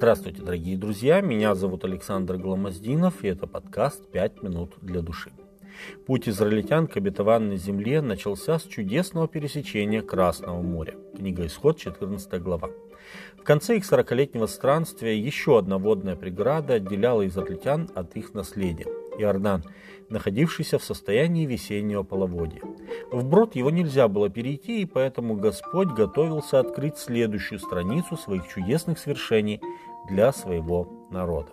Здравствуйте, дорогие друзья, меня зовут Александр Гломоздинов, и это подкаст «Пять минут для души». Путь израильтян к обетованной земле начался с чудесного пересечения Красного моря. Книга Исход, 14 глава. В конце их сорокалетнего странствия еще одна водная преграда отделяла израильтян от их наследия – Иордан, находившийся в состоянии весеннего половодья. Вброд его нельзя было перейти, и поэтому Господь готовился открыть следующую страницу своих чудесных свершений для своего народа.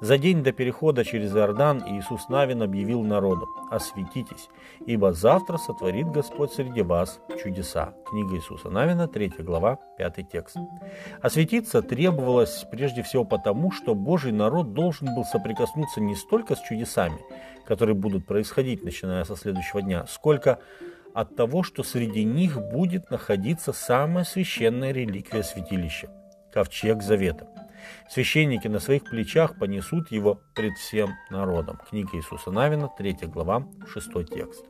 За день до перехода через Иордан Иисус Навин объявил народу «Осветитесь, ибо завтра сотворит Господь среди вас чудеса». Книга Иисуса Навина, 3 глава, 5 текст. Осветиться требовалось прежде всего потому, что Божий народ должен был соприкоснуться не столько с чудесами, которые будут происходить, начиная со следующего дня, сколько от того, что среди них будет находиться самая священная реликвия святилища – ковчег Завета – Священники на своих плечах понесут его пред всем народом. Книга Иисуса Навина, 3 глава, 6 текст.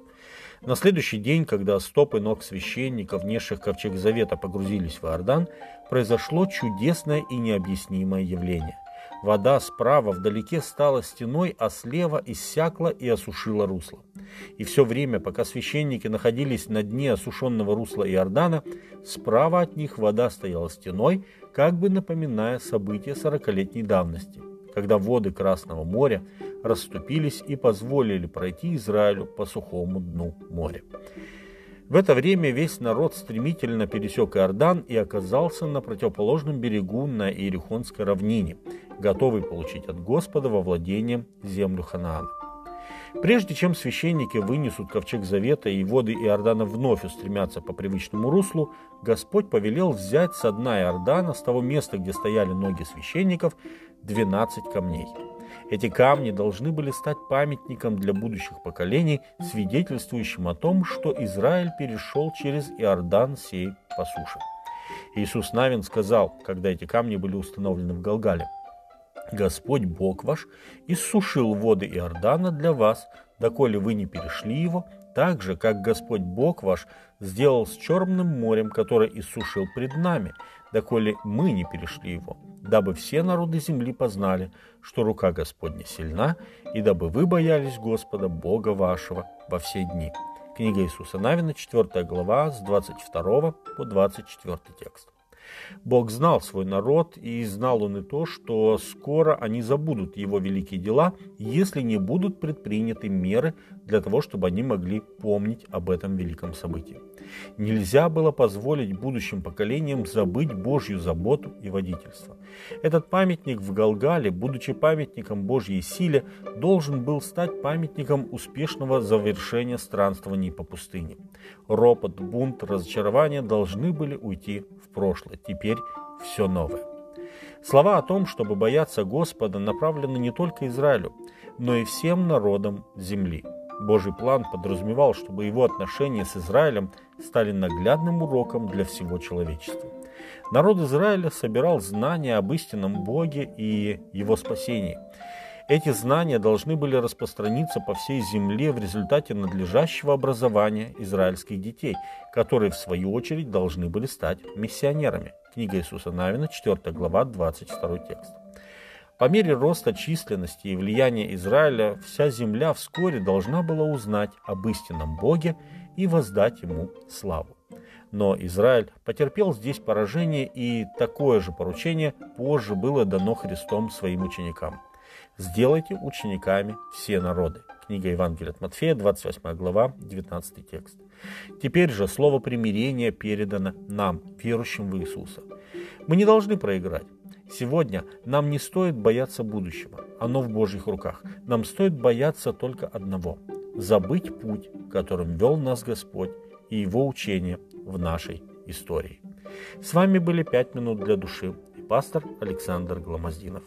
На следующий день, когда стопы ног священников, внесших ковчег Завета, погрузились в Иордан, произошло чудесное и необъяснимое явление. Вода справа вдалеке стала стеной, а слева иссякла и осушила русло. И все время, пока священники находились на дне осушенного русла Иордана, справа от них вода стояла стеной, как бы напоминая события сорокалетней давности, когда воды Красного моря расступились и позволили пройти Израилю по сухому дну моря. В это время весь народ стремительно пересек Иордан и оказался на противоположном берегу на Иерихонской равнине, готовый получить от Господа во владение землю Ханаана. Прежде чем священники вынесут ковчег завета и воды Иордана вновь устремятся по привычному руслу, Господь повелел взять со дна Иордана, с того места, где стояли ноги священников, 12 камней – эти камни должны были стать памятником для будущих поколений, свидетельствующим о том, что Израиль перешел через Иордан сей по суше. Иисус Навин сказал, когда эти камни были установлены в Галгале, «Господь Бог ваш иссушил воды Иордана для вас, доколе вы не перешли его, так же, как Господь Бог ваш сделал с Черным морем, которое иссушил пред нами, доколе мы не перешли его, дабы все народы земли познали, что рука Господня сильна, и дабы вы боялись Господа, Бога вашего, во все дни». Книга Иисуса Навина, 4 глава, с 22 по 24 текст. Бог знал свой народ, и знал он и то, что скоро они забудут его великие дела, если не будут предприняты меры для того, чтобы они могли помнить об этом великом событии. Нельзя было позволить будущим поколениям забыть Божью заботу и водительство. Этот памятник в Галгале, будучи памятником Божьей силе, должен был стать памятником успешного завершения странствований по пустыне. Ропот, бунт, разочарование должны были уйти в прошлое. Теперь все новое. Слова о том, чтобы бояться Господа, направлены не только Израилю, но и всем народам земли. Божий план подразумевал, чтобы его отношения с Израилем стали наглядным уроком для всего человечества. Народ Израиля собирал знания об истинном Боге и его спасении. Эти знания должны были распространиться по всей земле в результате надлежащего образования израильских детей, которые в свою очередь должны были стать миссионерами. Книга Иисуса Навина, 4 глава, 22 текст. По мере роста численности и влияния Израиля вся земля вскоре должна была узнать об истинном Боге и воздать ему славу. Но Израиль потерпел здесь поражение, и такое же поручение позже было дано Христом своим ученикам. «Сделайте учениками все народы». Книга Евангелия от Матфея, 28 глава, 19 текст. Теперь же слово примирения передано нам, верующим в Иисуса. Мы не должны проиграть. Сегодня нам не стоит бояться будущего, оно в Божьих руках. Нам стоит бояться только одного – забыть путь, которым вел нас Господь и Его учение в нашей истории. С вами были «Пять минут для души» и пастор Александр Гломоздинов.